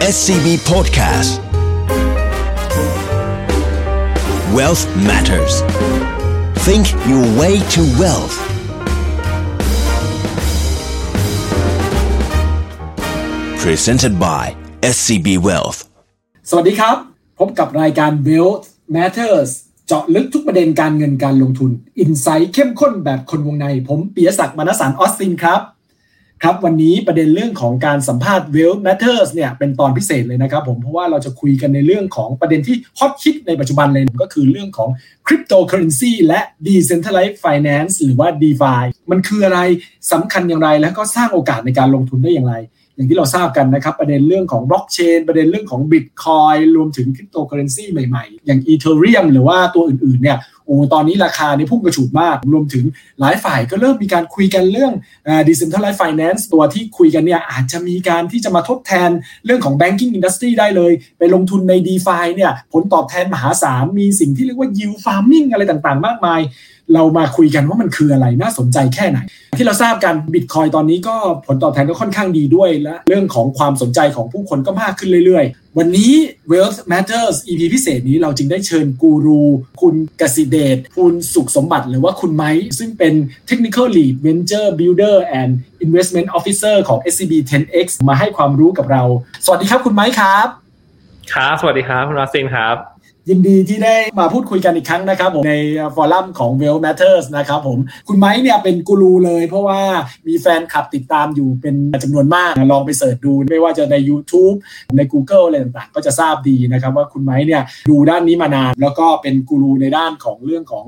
SCB Podcast Wealth Matters Think your way to wealth Presented by SCB Wealth สวัสดีครับ พบกับรายการ Wealth Matters เจาะลึกทุกประเด็นการเงินการลงทุนอินไซต์เข้มข้นแบบคนวงใน ผมเปียศักดิ์มณสารออสตินครับ ครับวันนี้ประเด็นเรื่องของการสัมภาษณ์ Wealth Matters เนี่ยเป็นตอนพิเศษเลยนะครับผมเพราะว่าเราจะคุยกันในเรื่องของประเด็นที่ฮอตฮิตในปัจจุบันเลยก็คือเรื่องของ Cryptocurrency และ Decentralized Finance หรือว่า DeFi มันคืออะไรสำคัญอย่างไร แล้วก็สร้างโอกาสในการลงทุนได้อย่างไร อย่างที่เราทราบกันนะครับประเด็นเรื่องของบล็อกเชนประเด็นเรื่องของบิตคอยรวมถึงคริปโตเคอเรนซีใหม่ๆ อย่าง Ethereum หรือว่าตัวอื่นๆเนี่ย โอ้ตอนนี้ราคาเนี่ยพุ่งกระฉูดมาก รวมถึงหลายฝ่ายก็เริ่มมีการคุยกันเรื่อง decentralized finance ตัวที่คุยกันเนี่ยอาจจะมีการที่จะมาทดแทนเรื่องของ banking industry ได้เลย ไปลงทุนใน DeFi เนี่ยผลตอบแทนมหาศาลมีสิ่งที่เรียกว่า yield farming อะไรต่างๆ มากมาย เรามาคุยกันว่ามันคืออะไรน่าสนใจแค่ไหน ที่เราทราบกันบิตคอยตอนนี้ก็ผลตอบแทนก็ค่อนข้างดีด้วยและเรื่องของความสนใจของผู้คนก็มากขึ้นเรื่อยๆ วันนี้ Wealth Matters EP พิเศษนี้เราจึงได้เชิญกูรู คุณกสิเดชคุณสุขสมบัติหรือว่าคุณไม้ซึ่งเป็น Technical Lead Venture Builder and Investment Officer ของ SCB 10X มาให้ความรู้กับเรา สวัสดีครับคุณไม้ครับ ครับ สวัสดีครับ คุณรัสซินครับ ยินดีที่ได้มาพูดคุยกันอีกครั้งนะครับผมในฟอรัมของ Well Matters นะครับผมคุณไม้เนี่ยเป็นกูรูเลย เพราะว่ามีแฟนคลับติดตามอยู่เป็นจำนวนมาก ลองไปเสิร์ชดู ไม่ว่าจะใน YouTube ใน Google อะไรต่างๆ ก็จะทราบดีนะครับว่าคุณไม้เนี่ยดูด้านนี้มานาน แล้วก็เป็นกูรูในด้านของเรื่องของ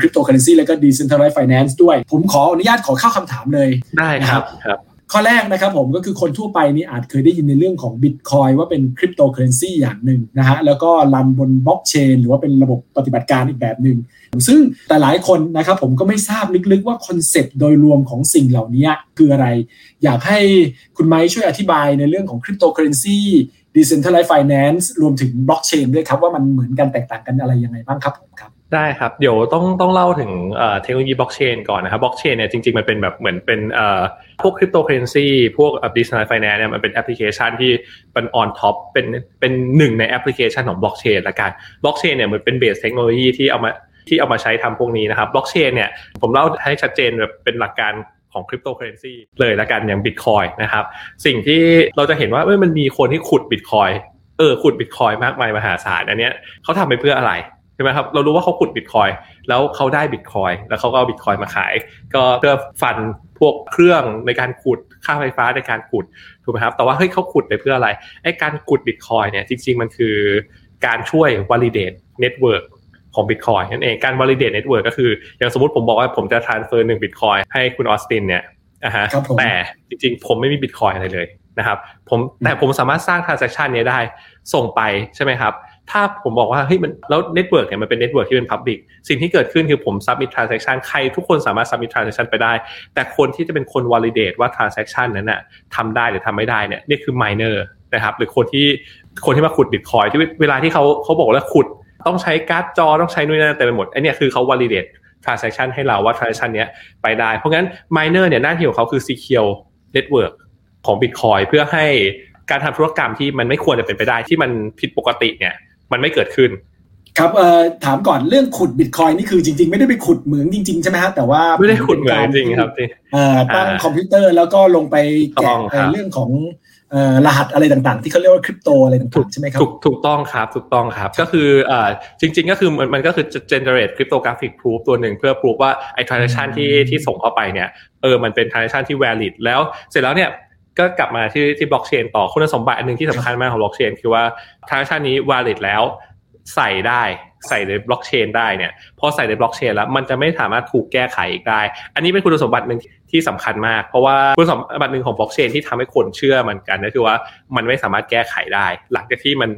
คริปโตเคอเรนซีแล้วก็ Decentralized Finance ด้วย ผมขออนุญาตขอเข้าคำถามเลยได้ครับครับ ข้อแรกนะครับผมก็คือคนทั่วไปนี่อาจเคยได้ยินในเรื่องของ Bitcoin ว่าเป็นคริปโตเคอเรนซีอย่างหนึ่งนะฮะแล้วก็รันบนบล็อกเชนหรือว่าเป็นระบบปฏิบัติการอีกแบบหนึ่งซึ่งแต่หลายคนนะครับผมก็ไม่ทราบลึกๆว่า concept โดยรวมของสิ่งเหล่านี้คืออะไร อยากให้คุณไม้ช่วยอธิบายในเรื่องของคริปโตเคอเรนซี Decentralized Finance รวมถึงบล็อกเชนด้วยครับว่ามันเหมือนกันแตกต่างกันอะไรยังไงบ้างครับผมครับ ได้ครับ เดี๋ยวต้องต้องเล่าถึงเทคโนโลยีบล็อกเชนก่อนนะครับบล็อกเชนเนี่ยจริงๆ มันเป็นแบบเหมือนเป็นพวกคริปโตเคอเรนซีพวกดิจิทัลไฟแนนซ์เนี่ยมันเป็นแอปพลิเคชันที่เป็น on top เป็นเป็นหนึ่งในแอปพลิเคชันของบล็อกเชนละกันบล็อกเชนเนี่ยมันเป็น base technology ที่เอามาที่เอามาใช้ทำพวกนี้นะครับบล็อกเชนเนี่ยผมเล่าให้ชัดเจนแบบเป็นหลักการของคริปโตเคอเรนซีเลยละกันอย่างบิตคอยนะครับ สิ่งที่เราจะเห็นว่าเอ้ยมันมีคนที่ขุดบิตคอยเออขุดบิตคอยมากมายมหาศาลอันเนี้ยเขาทำไปเพื่ออะไร ใช่ไหมครับเรารู้ว่าเขาขุดบิตคอยแล้วเขาได้บิตคอยแล้วเขาก็เอาบิตคอยมาขาย ก็เพื่อ fund พวกเครื่องในการขุดค่าไฟฟ้าในการขุดถูกไหมครับแต่ว่าเฮ้ยเขาขุดไปเพื่ออะไรไอ้การขุดบิตคอยเนี่ยจริง ๆ มันคือการช่วย validate network ของบิตคอยนั่นเองการ validate network ก็คือ อย่างสมมติผมบอกว่าผมจะ transfer หนึ่งบิตคอยให้คุณออสตินเนี่ยอะฮะแต่จริงๆ ผมไม่มีบิตคอยอะไรเลยนะครับผมแต่ผมสามารถสร้าง transaction นี้ได้ส่งไปใช่ไหมครับ ถ้าผมบอกว่าเฮ้ยมันแล้ว network เนี่ยมันเป็น network ที่เป็น public สิ่งที่เกิดขึ้นคือผม submit transaction ใครทุกคนสามารถ submit transaction ไปได้ แต่คนที่จะเป็นคน validate ว่า transaction นั้นน่ะทำได้หรือทำไม่ได้เนี่ยนี่คือ miner นะครับหรือคนที่คนที่มาขุด bitcoin ที่เวลาที่เขาเขาบอกว่าขุดต้องใช้การ์ดจอต้องใช้นู่นนั่นเต็มไปหมดไอเนี่ยคือเขา validate transaction ให้เราว่า transaction เนี้ยไปได้ เพราะงั้น miner เนี่ยหน้าที่ของเขาคือ secure network ของ bitcoin เพื่อให้การทำธุรกรรมที่มันไม่ควรจะเป็นไปได้ที่มันผิดปกติเนี่ย มันไม่เกิดขึ้น ครับเอ่อถามก่อนเรื่องขุดบิตคอยนี่คือจริง ๆ ไม่ได้ไปขุดเหมืองจริง ๆ ใช่ไหมฮะแต่ว่าไม่ได้ขุดเหมืองจริงครับเอ่อตั้งคอมพิวเตอร์แล้วก็ลงไปแกะเรื่องของเอ่อรหัสอะไรต่างๆ ที่เขาเรียกว่าคริปโตอะไรต่างๆใช่ไหมครับถูกถูกต้องครับถูกต้องครับ ก็คือเอ่อจริง ๆ ก็คือมันมันก็คือ generate cryptographic proof ตัวหนึ่งเพื่อ proof ว่าไอ้ transaction ที่ที่ส่งเข้าไปเนี่ยเออมันเป็น transaction ที่ valid แล้วเสร็จแล้วเนี่ย ก็กลับมาที่ที่บล็อกเชนต่อคุณสมบัติอันหนึ่งที่สำคัญมากของบล็อกเชนคือว่า transaction นี้ valid แล้วใส่ได้ใส่ในบล็อกเชนได้เนี่ยพอใส่ในบล็อกเชนแล้วมันจะไม่สามารถถูกแก้ไขอีกได้ อันนี้เป็นคุณสมบัติหนึ่งที่สำคัญมาก เพราะว่าคุณสมบัติหนึ่งของบล็อกเชนที่ทำให้คนเชื่อมันกันก็คือว่ามันไม่สามารถแก้ไขได้ หลังจากที่มัน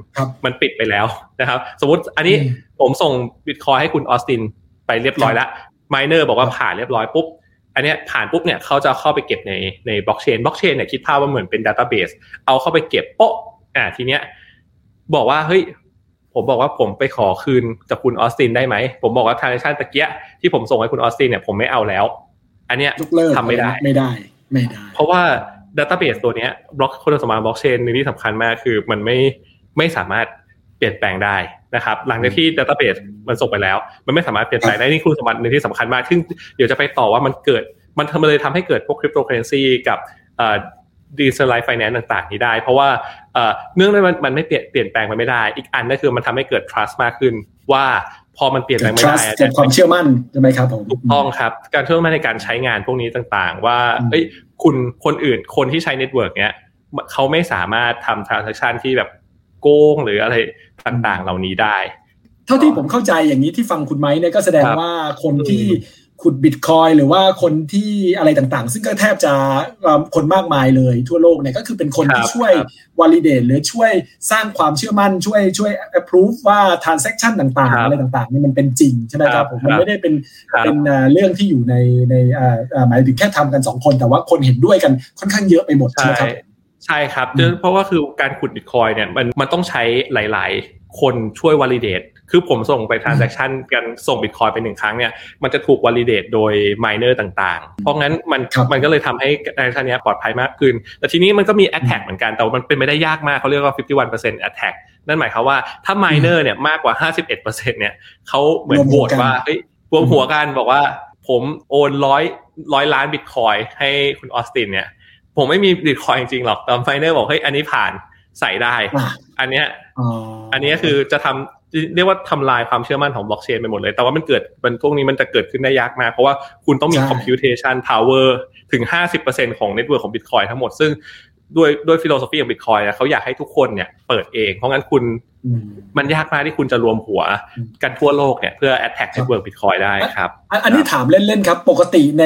มันปิดไปแล้วนะครับ สมมติอันนี้ผมส่งบิตคอยให้คุณออสตินไปเรียบร้อยแล้ว miner บอกว่าผ่านเรียบร้อยปุ๊บ อันนี้ผ่านปุ๊บเนี่ยเขาจะเข้าไปเก็บในในบล็อกเชนบล็อกเชนเนี่ยคิดภาพว่าเหมือนเป็น database เอาเข้าไปเก็บโป๊ะอ่าทีเนี้ยบอกว่าเฮ้ยผมบอกว่าผมไปขอคืนจากคุณออสตินได้ไหม ผมบอกว่า transaction เนี่ยที่ผมส่งให้คุณออสตินเนี่ยผมไม่เอาแล้ว อันเนี้ยยกเลิกทำไม่ได้ไม่ได้ไม่ได้ เพราะว่า database ตัวเนี้ยบล็อกคุณสมบัติบล็อกเชนหนึ่งที่สำคัญมากคือมันไม่ไม่สามารถ เปลี่ยนแปลงได้นะครับหลังจากที่ database มันส่งไปแล้ว มันไม่สามารถเปลี่ยนแปลงได้นี่คุณสมบัติหนึ่งที่สำคัญมากซึ่งเดี๋ยวจะไปต่อว่ามันเกิดมันทำเลยทำให้เกิดพวกคริปโตเคอเรนซีกับdecentralized finance ต่าง ๆ นี้ได้ เพราะว่าเนื่องด้วยมันมันไม่เปลี่ยนเปลี่ยนแปลงไปไม่ได้ อีกอันก็คือมันทำให้เกิด trust มากขึ้นว่าพอมันเปลี่ยนแปลงไม่ได้เกิดความเชื่อมั่นใช่ไหมครับผมถูกต้องครับ การเชื่อมั่นในการใช้งานพวกนี้ต่างๆ ว่าเอ้ยคุณคนอื่นคนที่ใช้ network เนี้ยเขาไม่สามารถทำ transaction ที่แบบโกงหรืออะไร ต่างๆ เหล่านี้ได้ เท่าที่ผมเข้าใจอย่างนี้ที่ฟังคุณไม้เนี่ยก็แสดงว่าคนที่ขุดบิตคอยหรือว่าคนที่อะไรต่างๆ ซึ่งก็แทบจะคนมากมายเลยทั่วโลกเนี่ยก็คือเป็นคนที่ช่วยวอลิเดตหรือช่วยสร้างความเชื่อมั่นช่วยช่วย approve ว่า transaction ต่างๆ อะไรต่างๆนี่มันเป็นจริงใช่ไหมครับผมมันไม่ได้เป็นเป็นเรื่องที่อยู่ในในหมายถึงแค่ทำกันสองคน แต่ว่าคนเห็นด้วยกันค่อนข้างเยอะไปหมดใช่ไหมครับ ใช่ครับเพราะว่าคือการขุดบิตคอยเนี่ยมันมันต้องใช้หลาย ๆ คนช่วย validate คือผมส่งไป transaction กันส่งบิตคอยไปหนึ่งครั้งเนี่ยมันจะถูก validate โดย miner ต่างๆ เพราะงั้นมันมันก็เลยทำให้ transaction นี้ปลอดภัยมากขึ้น แต่ทีนี้มันก็มี attack เหมือนกัน แต่มันเป็นไม่ได้ยากมากเขาเรียกว่า 51% attack นั่นหมายความว่าถ้า miner เนี่ยมากกว่า 51%เนี่ยเขาเหมือนโหวตว่าเฮ้ยรวมหัวกันบอกว่าผมโอนร้อยร้อยล้านบิตคอยให้คุณออสตินเนี่ย ผมไม่มีบิตคอยจริงๆหรอกแต่ miner บอกเฮ้ยอันนี้ผ่านใส่ได้ อันเนี้ยอันนี้คือจะทำเรียกว่าทำลายความเชื่อมั่นของบล็อกเชนไปหมดเลย แต่ว่ามันเกิดมันพวกนี้มันจะเกิดขึ้นได้ยากมาก เพราะว่าคุณต้องมี computation power ถึง 50%ของ network ของ Bitcoin ทั้งหมด ซึ่ง ด้วยด้วย philosophy ของบิตคอยน์เขาอยากให้ทุกคนเนี่ยเปิดเอง เพราะงั้นคุณมันยากมากที่คุณจะรวมหัวกันทั่วโลกเนี่ยเพื่อ attack network bitcoin ได้ครับ อันนี้ถามเล่นๆครับ ปกติใน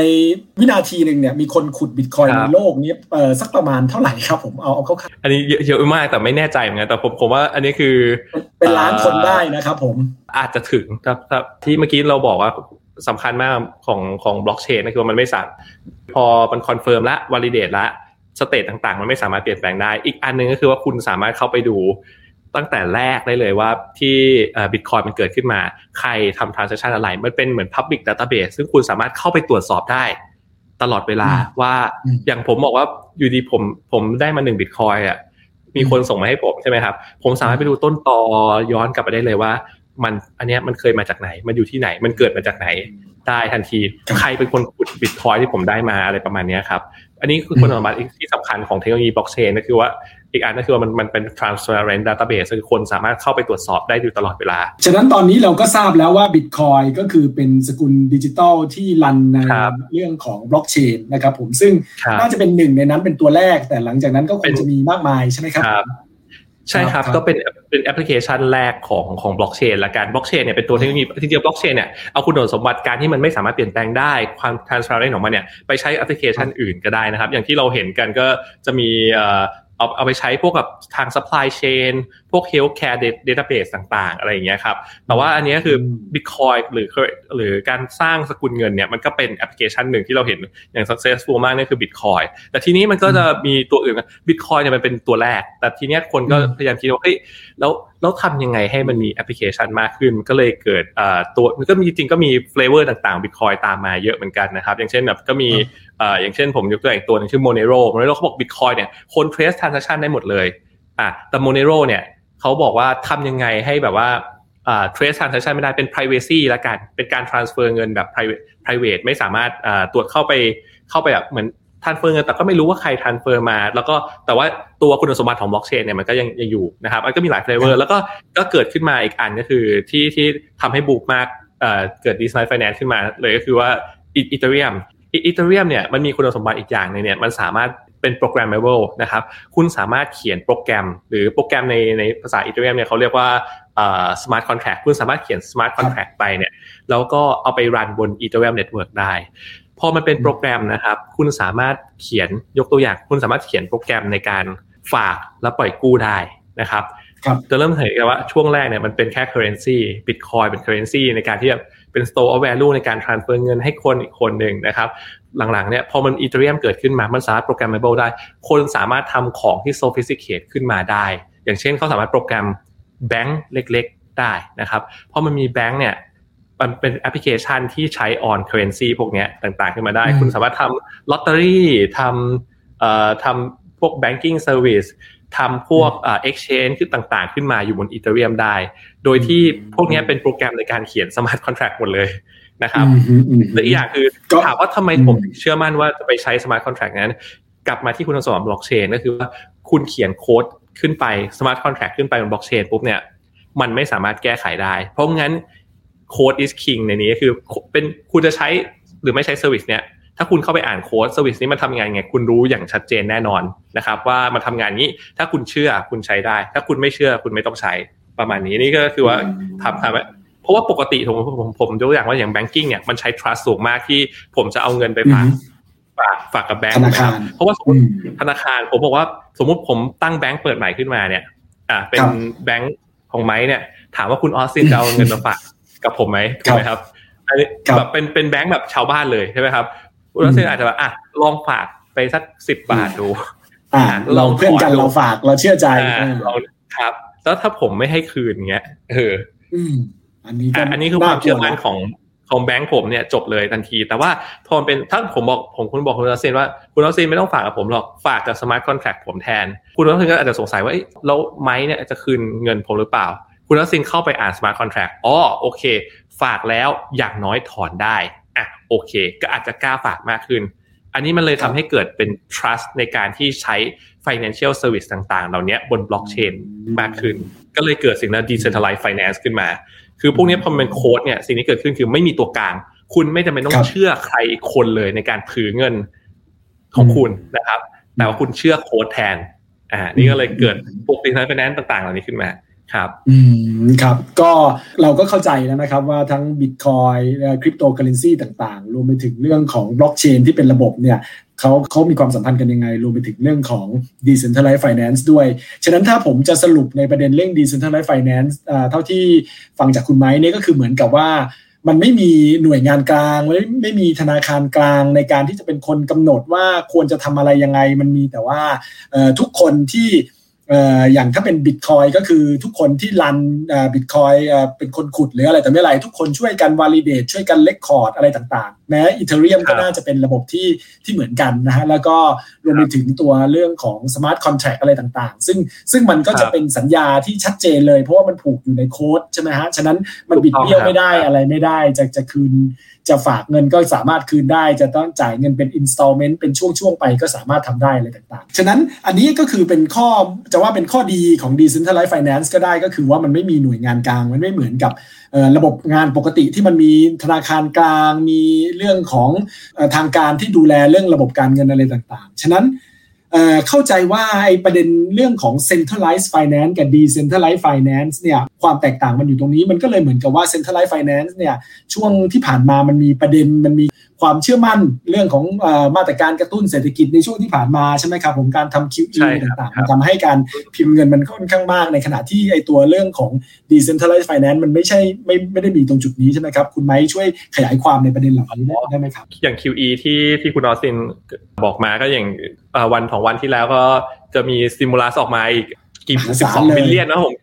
วินาทีหนึ่งเนี่ยมีคนขุดบิตคอยในโลกนี้เออสักประมาณเท่าไหร่ครับผมเอาเอาเข้าอันนี้เยอะมากแต่ไม่แน่ใจเหมือนกันแต่ผมผมว่าอันนี้คือ เป็นล้านคนได้นะครับผมอาจจะถึงครับที่เมื่อกี้เราบอกว่าสำคัญมากของของบล็อกเชนนะคือมันไม่สั่งพอมัน confirm ละ validate ละ state ต่างๆ มันไม่สามารถเปลี่ยนแปลงได้ อีกอันนึงก็คือว่าคุณสามารถเข้าไปดูตั้งแต่แรกได้เลยว่าที่บิตคอยมันเกิดขึ้นมา ใครทำ transaction อะไร มันเป็นเหมือน public database ซึ่งคุณสามารถเข้าไปตรวจสอบได้ ตลอดเวลาว่าอย่างผมบอกว่าอยู่ดีผมผมได้มาหนึ่งบิตคอยอะมีคนส่งมาให้ผมใช่ไหมครับ ผมสามารถไปดูต้นตอย้อนกลับไปได้เลยว่า มันอันนี้มันเคยมาจากไหน มันอยู่ที่ไหน มันเกิดมาจากไหน ได้ทันที ใครเป็นคนขุดบิตคอยที่ผมได้มาอะไรประมาณนี้ครับ อันนี้คือคุณสมบัติที่สำคัญของเทคโนโลยีบล็อกเชนก็คือว่าอีกอันก็คือว่ามันมันเป็น transparent database คือคนสามารถเข้าไปตรวจสอบได้อยู่ตลอดเวลา ฉะนั้นตอนนี้เราก็ทราบแล้วว่า Bitcoin ก็คือเป็นสกุลดิจิตอลที่รันในเรื่องของบล็อกเชนนะครับผมซึ่งน่าจะเป็นหนึ่งในนั้นเป็นตัวแรก แต่หลังจากนั้นก็คงจะมีมากมายใช่ไหมครับ ใช่ครับก็เป็นเป็นแอปพลิเคชันแรกของของบล็อกเชนละกันบล็อกเชนเนี่ยเป็นตัวเทคโนโลยีที่เดียวบล็อกเชนเนี่ยเอาคุณสมบัติการที่มันไม่สามารถเปลี่ยนแปลงได้ความ transparent ของมันเนี่ยไปใช้แอปพลิเคชันอื่นก็ได้นะครับ อย่างที่เราเห็นกันก็จะมี เอาเอาไปใช้พวกกับทาง supply chain พวก healthcare database ต่างๆ อะไรอย่างเงี้ยครับ แต่ว่าอันนี้คือ Bitcoin หรือหรือการสร้างสกุลเงินเนี่ยมันก็เป็นแอปพลิเคชันหนึ่งที่เราเห็นอย่าง successful มากนี่คือ Bitcoin แต่ทีนี้มันก็จะมีตัวอื่น Bitcoin เนี่ยมันเป็นตัวแรก แต่ทีนี้คนก็พยายามคิดว่าเฮ้ยแล้วแล้วทำยังไงให้มันมีแอปพลิเคชันมากขึ้น ก็เลยเกิดตัวมันก็มีจริงก็มี flavor ต่างๆ Bitcoin ตามมาเยอะเหมือนกันนะครับ อย่างเช่นแบบก็มี อย่างเช่นผมยกตัวอย่างตัวนึงชื่อ Monero Monero เขาบอก Bitcoin เนี่ยคน trace transaction ได้หมดเลยอะแต่ Monero เนี่ยเขาบอกว่าทำยังไงให้แบบว่าอ่า trace transaction ไม่ได้เป็น privacy ละกัน เป็นการ transfer เงินแบบ private private ไม่สามารถอ่าตรวจเข้าไปเข้าไปแบบเหมือน transfer เงินแต่ก็ไม่รู้ว่าใคร transfer มา แล้วก็แต่ว่าตัวคุณสมบัติของ blockchain เนี่ยมันก็ยังยังอยู่นะครับมันก็มีหลาย flavor แล้วก็ก็เกิดขึ้นมาอีกอันก็คือที่ที่ทำให้บูมมากเอ่อเกิด design finance ขึ้นมาเลยก็คือว่า Ethereum Ethereum เนี่ยมันมีคุณสมบัติอีกอย่างนึงเนี่ยมันสามารถเป็น programmable นะครับคุณสามารถเขียนโปรแกรม หรือโปรแกรมในในภาษา Ethereum เนี่ยเขาเรียกว่า smart contract คุณสามารถเขียน smart contract ไปเนี่ยแล้วก็เอาไปรันบน Ethereum network ได้ พอมันเป็นโปรแกรมนะครับ คุณสามารถเขียนยกตัวอย่าง คุณสามารถเขียนโปรแกรมในการฝากและปล่อยกู้ได้นะครับจะเริ่มเห็นว่าช่วงแรกเนี่ยมันเป็นแค่ currency bitcoin เป็น currency ในการที่จะ เป็น store of value ในการ transfer เงินให้คนอีกคนหนึ่งนะครับ หลังๆเนี่ยพอมัน Ethereum เกิดขึ้นมา มันสามารถ programmable ได้ คนสามารถทำของที่ sophisticate ขึ้นมาได้ อย่างเช่นเขาสามารถโปรแกรมแบงค์เล็กๆ ได้นะครับเพราะมันมีแบงค์เนี่ยมันเป็นแอปพลิเคชันที่ใช้ on currency พวกนี้ต่างๆ ขึ้นมาได้ คุณสามารถทำลอตเตอรี่เอ่อทำพวก banking service ทำพวกเอ่อ exchange ขึ้นต่างๆ ขึ้นมาอยู่บน Ethereum ได้ โดยที่พวกนี้เป็นโปรแกรมในการเขียน smart contract หมดเลยนะครับอืมอืมและอีกอย่างคือก็ถามว่าทำไมอืมผมถึงเชื่อมั่นว่าจะไปใช้ smart contract นั้น กลับมาที่คุณสมบัติบล็อกเชนก็คือว่าคุณเขียนโค้ดขึ้นไป smart contract ขึ้นไปบนบล็อกเชนปุ๊บเนี่ยมันไม่สามารถแก้ไขได้ เพราะงั้น code is king ในนี้ก็คือเป็นคุณจะใช้หรือไม่ใช้ service เนี่ย ถ้าคุณเข้าไปอ่านโค้ด service นี้มันทำงานไง คุณรู้อย่างชัดเจนแน่นอนนะครับ ว่ามันทำงานนี้ ถ้าคุณเชื่อคุณใช้ได้ ถ้าคุณไม่เชื่อคุณไม่ต้องใช้ประมาณนี้นี่ก็คือว่าทำทำเพราะว่าปกติผมผมผมยกตัวอย่างว่าอย่าง banking เนี่ยมันใช้ trust สูงมากที่ผมจะเอาเงินไปฝากอืมฝากฝากกับแบงธก์นาคารเพราะว่าสมมอืติมธนาคารผมบอกว่าสมมุติผมตั้งแบงก์เปิดใหม่ขึ้นมาเนี่ย อ่า เป็นครับแบงก์ของไม้เนี่ย ถามว่าคุณออสซินจะเอาเงินมาฝากกับผมไหมถูกไหมครับอันนี้ครับแบบเป็นเป็นแบงก์แบบชาวบ้านเลยใช่ไหมครับ คุณออสซินอาจจะแบบอะลองฝากไปสักสิบบาทดู อ่าเราเพื่อนกันเราฝากเราเชื่อใจอ่าอ่าเราครับ แล้วถ้าผมไม่ให้คืนเงี้ยเอออืมอันนี้ก็อะอันนี้คือความเชื่อมั่นกลัะของของแบงก์ผมเนี่ยจบเลยทันที แต่ว่าพอมันเป็นถ้าผมบอกผมคุณบอกคุณรัสเซนว่าคุณรัสเซนไม่ต้องฝากกับผมหรอกฝากกับ smart contract ผมแทน คุณรัสเซนก็อาจจะสงสัยว่าเอ๊ะแล้วไม้เนี่ยจะคืนเงินผมหรือเปล่า คุณรัสเซนเข้าไปอ่าน smart contract อ๋อโอเค ฝากแล้วอย่างน้อยถอนได้ อะโอเค ก็อาจจะกล้าฝากมากขึ้น อันนี้มันเลยทำให้เกิดเป็น trust ในการที่ใช้ financial service ต่างๆ เหล่านี้บนบล็อกเชนมากขึ้น ก็เลยเกิดสิ่งนั้น decentralized finance ขึ้นมา คือพวกนี้พอมันเป็นโค้ดเนี่ยสิ่งที่เกิดขึ้นคือไม่มีตัวกลาง คุณไม่จำเป็นต้อครังบเชื่อใครอีกคนเลยในการถือเงินของคุณนะครับ แต่ว่าคุณเชื่อโค้ดแทนอ่านี่ก็เลยเกิดพวก decentralized finance ต่าง ๆ เหล่านี้ขึ้นมา ครับ อืม ครับ ก็เราก็เข้าใจแล้วนะครับว่าทั้ง Bitcoin cryptocurrency ต่างๆ รวมไปถึงเรื่องของบล็อกเชนที่เป็นระบบเนี่ยเขาเขามีความสัมพันธ์กันยังไง รวมไปถึงเรื่องของ decentralized finance ด้วย ฉะนั้นถ้าผมจะสรุปในประเด็นเรื่อง decentralized finance อ่าเท่าที่ฟังจากคุณไม้เนี่ยก็คือเหมือนกับว่ามันไม่มีหน่วยงานกลางไม่ไม่มีธนาคารกลางในการที่จะเป็นคนกำหนดว่าควรจะทำอะไรยังไง มันมีแต่ว่าทุกคนที่ อ่ออย่างถ้าเป็นบิตคอยก็คือทุกคนที่รันบิตคอยเป็นคนขุดหรืออะไรแต่ไม่อะไร ทุกคนช่วยกันว a ลิเดตช่วยกัน record อะไรต่างๆ แม้ Ethereum ครัก็บน่าจะเป็นระบบที่ที่เหมือนกันนะฮะแล้วก็รวมไปถึงตัวเรื่องของ smart contract อะไรต่างๆ ซึ่งซึ่งมันก็ครับจะเป็นสัญญาที่ชัดเจนเลยเพราะว่ามันผูกอยู่ในโค้ดใช่ไหมฮะ ฉะนั้นมันบิดเบี้ยวไม่ได้อะไรไม่ได้จะจะคืนจะฝากเงินก็สามารถคืนได้ จะต้องจ่ายเงินเป็น installment เป็นช่วง ๆ ไปก็สามารถทำได้อะไรต่างๆ ฉะนั้นอันนี้ก็คือเป็นข้อจะว่าเป็นข้อดีของ decentralized finance ก็ได้ก็คือว่ามันไม่มีหน่วยงานกลาง มันไม่เหมือนกับระบบงานปกติที่มันมีธนาคารกลาง มีเรื่องของทางการที่ดูแลเรื่องระบบการเงินอะไรต่างๆ ฉะนั้น เอ่อเข้าใจว่าไอ้ประเด็นเรื่องของ centralized finance กับ decentralized finance เนี่ยความแตกต่างมันอยู่ตรงนี้มันก็เลยเหมือนกับว่า centralized finance เนี่ยช่วงที่ผ่านมามันมีประเด็นมันมี ความเชื่อมั่นเรื่องของเออมาตรการกระตุ้นเศรษฐกิจในช่วงที่ผ่านมาใช่ไหมครับผมการทำ QE ใช่ครับต่างๆครัมันบทำให้การพิมพ์เงินมันค่อนข้างมาก ในขณะที่ไอ้ตัวเรื่องของ decentralized finance มันไม่ใช่ไม่ไม่ได้มีตรงจุดนี้ใช่ไหมครับ คุณไม้ช่วยขยายความในประเด็นเหล่านี้ได้ได้ไหมครับ อย่าง QE ที่ที่คุณออสตินบอกมาก็อย่างเอ่อวันของวันที่แล้วก็จะมีสติมูลัสออกมาอีกกี่มหาสิบศาสอลงเลยบิลเลียนนะผม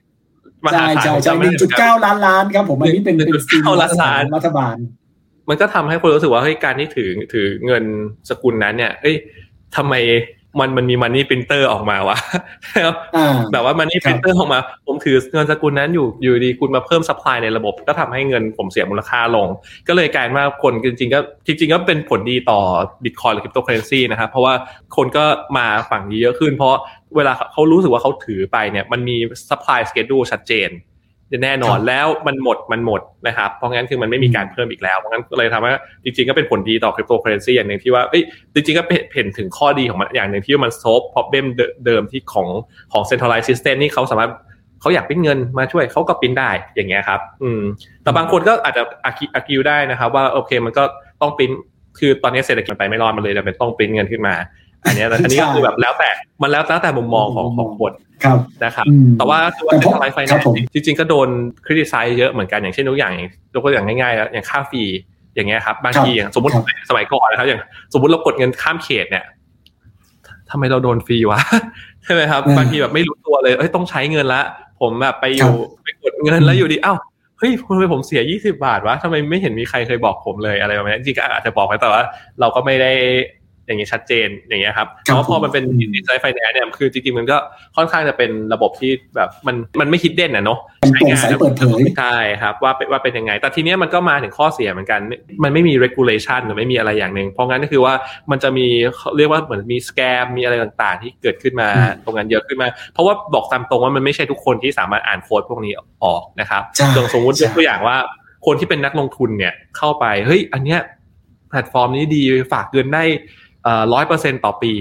มหาใช่ศาลใช่ผมใช่จำหไม่นึ่งได้จุดเก้าล้านล้านครับผมอันนี้เป็นหนึ่งเป็นจุด stimulus เก้าล้านของรัฐบาล มันก็ทำให้คนรู้สึกว่าเฮ้ยการที่ถือถือเงินสกุลนั้นเนี่ยเอ้ยทำไมมันมันมี money printer ออกมาวะอ่าแบบว่า money ครับนเตอร์ออกมา ผมถือเงินสกุลนั้นอยู่อยู่ดีคุณมาเพิ่ม supply ในระบบ ก็ทำให้เงินผมเสียมูลค่าลง ก็เลยกลายเป็นว่าคนจริงๆก็จริงๆก็เป็นผลดีต่อบิตคอยหรือคริปโตเคอเรนซีนะครับเพราะว่าคนก็มาฝั่งนี้เยอะขึ้น เพราะเวลาเขารู้สึกว่าเขาถือไปเนี่ยมันมี supply schedule ชัดเจน แน่นอนครับแล้วมันหมดมันหมดนะครับ เพราะงั้นคือมันไม่มีการเพิ่มอีกแล้วเพราะงั้นก็เลยทำให้จริงๆก็เป็นผลดีต่อคริปโตเคอเรนซีอย่างหนึ่งที่ว่าเอ้ยจริงๆก็เห็นถึงข้อดีของมันอย่างหนึ่งที่มัน solve problem เดิมที่ของของ centralized system นี่เขาสามารถเขาอยากปิ้นเงินมาช่วยเขาก็ปิ้นได้อย่างเงี้ยครับ อืม แต่บางคนก็อาจจะ argue ได้นะครับ ว่าโอเคมันก็ต้องปิ้นคือตอนนี้เศรษฐกิจมันไปไม่รอดมันเลยจำเป็นต้องปิ้นเงินขึ้นมา อันเนี้ยอันนี้ก็คือแบบแล้วแต่มันแล้วแต่มุมมองของของคนครับนะครับอืมแต่ว่าคือว่าแต่เซ็เพนราะทรัลไลฟ์ไฟแนครันบผมซ์จริงๆก็โดนคริติไซซ์เยอะเหมือนกันอย่างเช่นตัวอย่างยกตัวอย่างง่ายๆแล้วอย่างค่าฟรีอย่างเงี้ยครับบางทีอย่างสมมติครับสมัยก่อนนะครับอย่างสมมติเรากดเงินข้ามเขตเนี่ยทำไมเราโดนฟรีวะใช่ไหมครับอืมบางทีแบบไม่รู้ตัวเลยเอ้ยต้องใช้เงินละ ผมแบบไปอครัยู่บไปกดเงินแล้วอยู่ดีเอ้าเฮ้ยทำไมผมเสียยี่สิบาทวะทำไมไม่เห็นมีใครเคยบอกผมเลยอะไรแบบนี้จริงๆก็อาจจะบอกไปแต่ว่า เราก็ไม่ได้ อย่างเงี้ยชัดเจนอย่างเงี้ยครับครับเพราะพอมันเป็นผมดิจิทัลไฟแนนซ์เนี่ยคือจริงๆมันก็ค่อนข้างจะเป็นระบบที่แบบมันมันไม่คิดเด่นอะเนาะมันโปร่งใสเปิดเผยใช่ครับว่าเป็นว่าเป็นยังไง แต่ทีเนี้ยมันก็มาถึงข้อเสียเหมือนกัน มันไม่มี regulation หรือไม่มีอะไรอย่างหนึ่งเพราะงั้นก็คือว่ามันจะมีเขาเรียกว่าเหมือนมีสแกมมีอะไรต่างๆ ที่เกิดขึ้นมาอืมตรงนั้นเยอะขึ้นมา เพราะว่าบอกตามตรงว่ามันไม่ใช่ทุกคนที่สามารถอ่านโค้ดพวกนี้ออกนะครับใช่อย่างสมมติใช่ยกตัวอย่างว่าคนที่เป็นนักลงทุนเนี่ยเข้าไปเฮ้ยอันเนี้ยแพลตฟอร์มนี้ดีฝากเงินได้ ร้อยเปอร์เซ็นต่อปี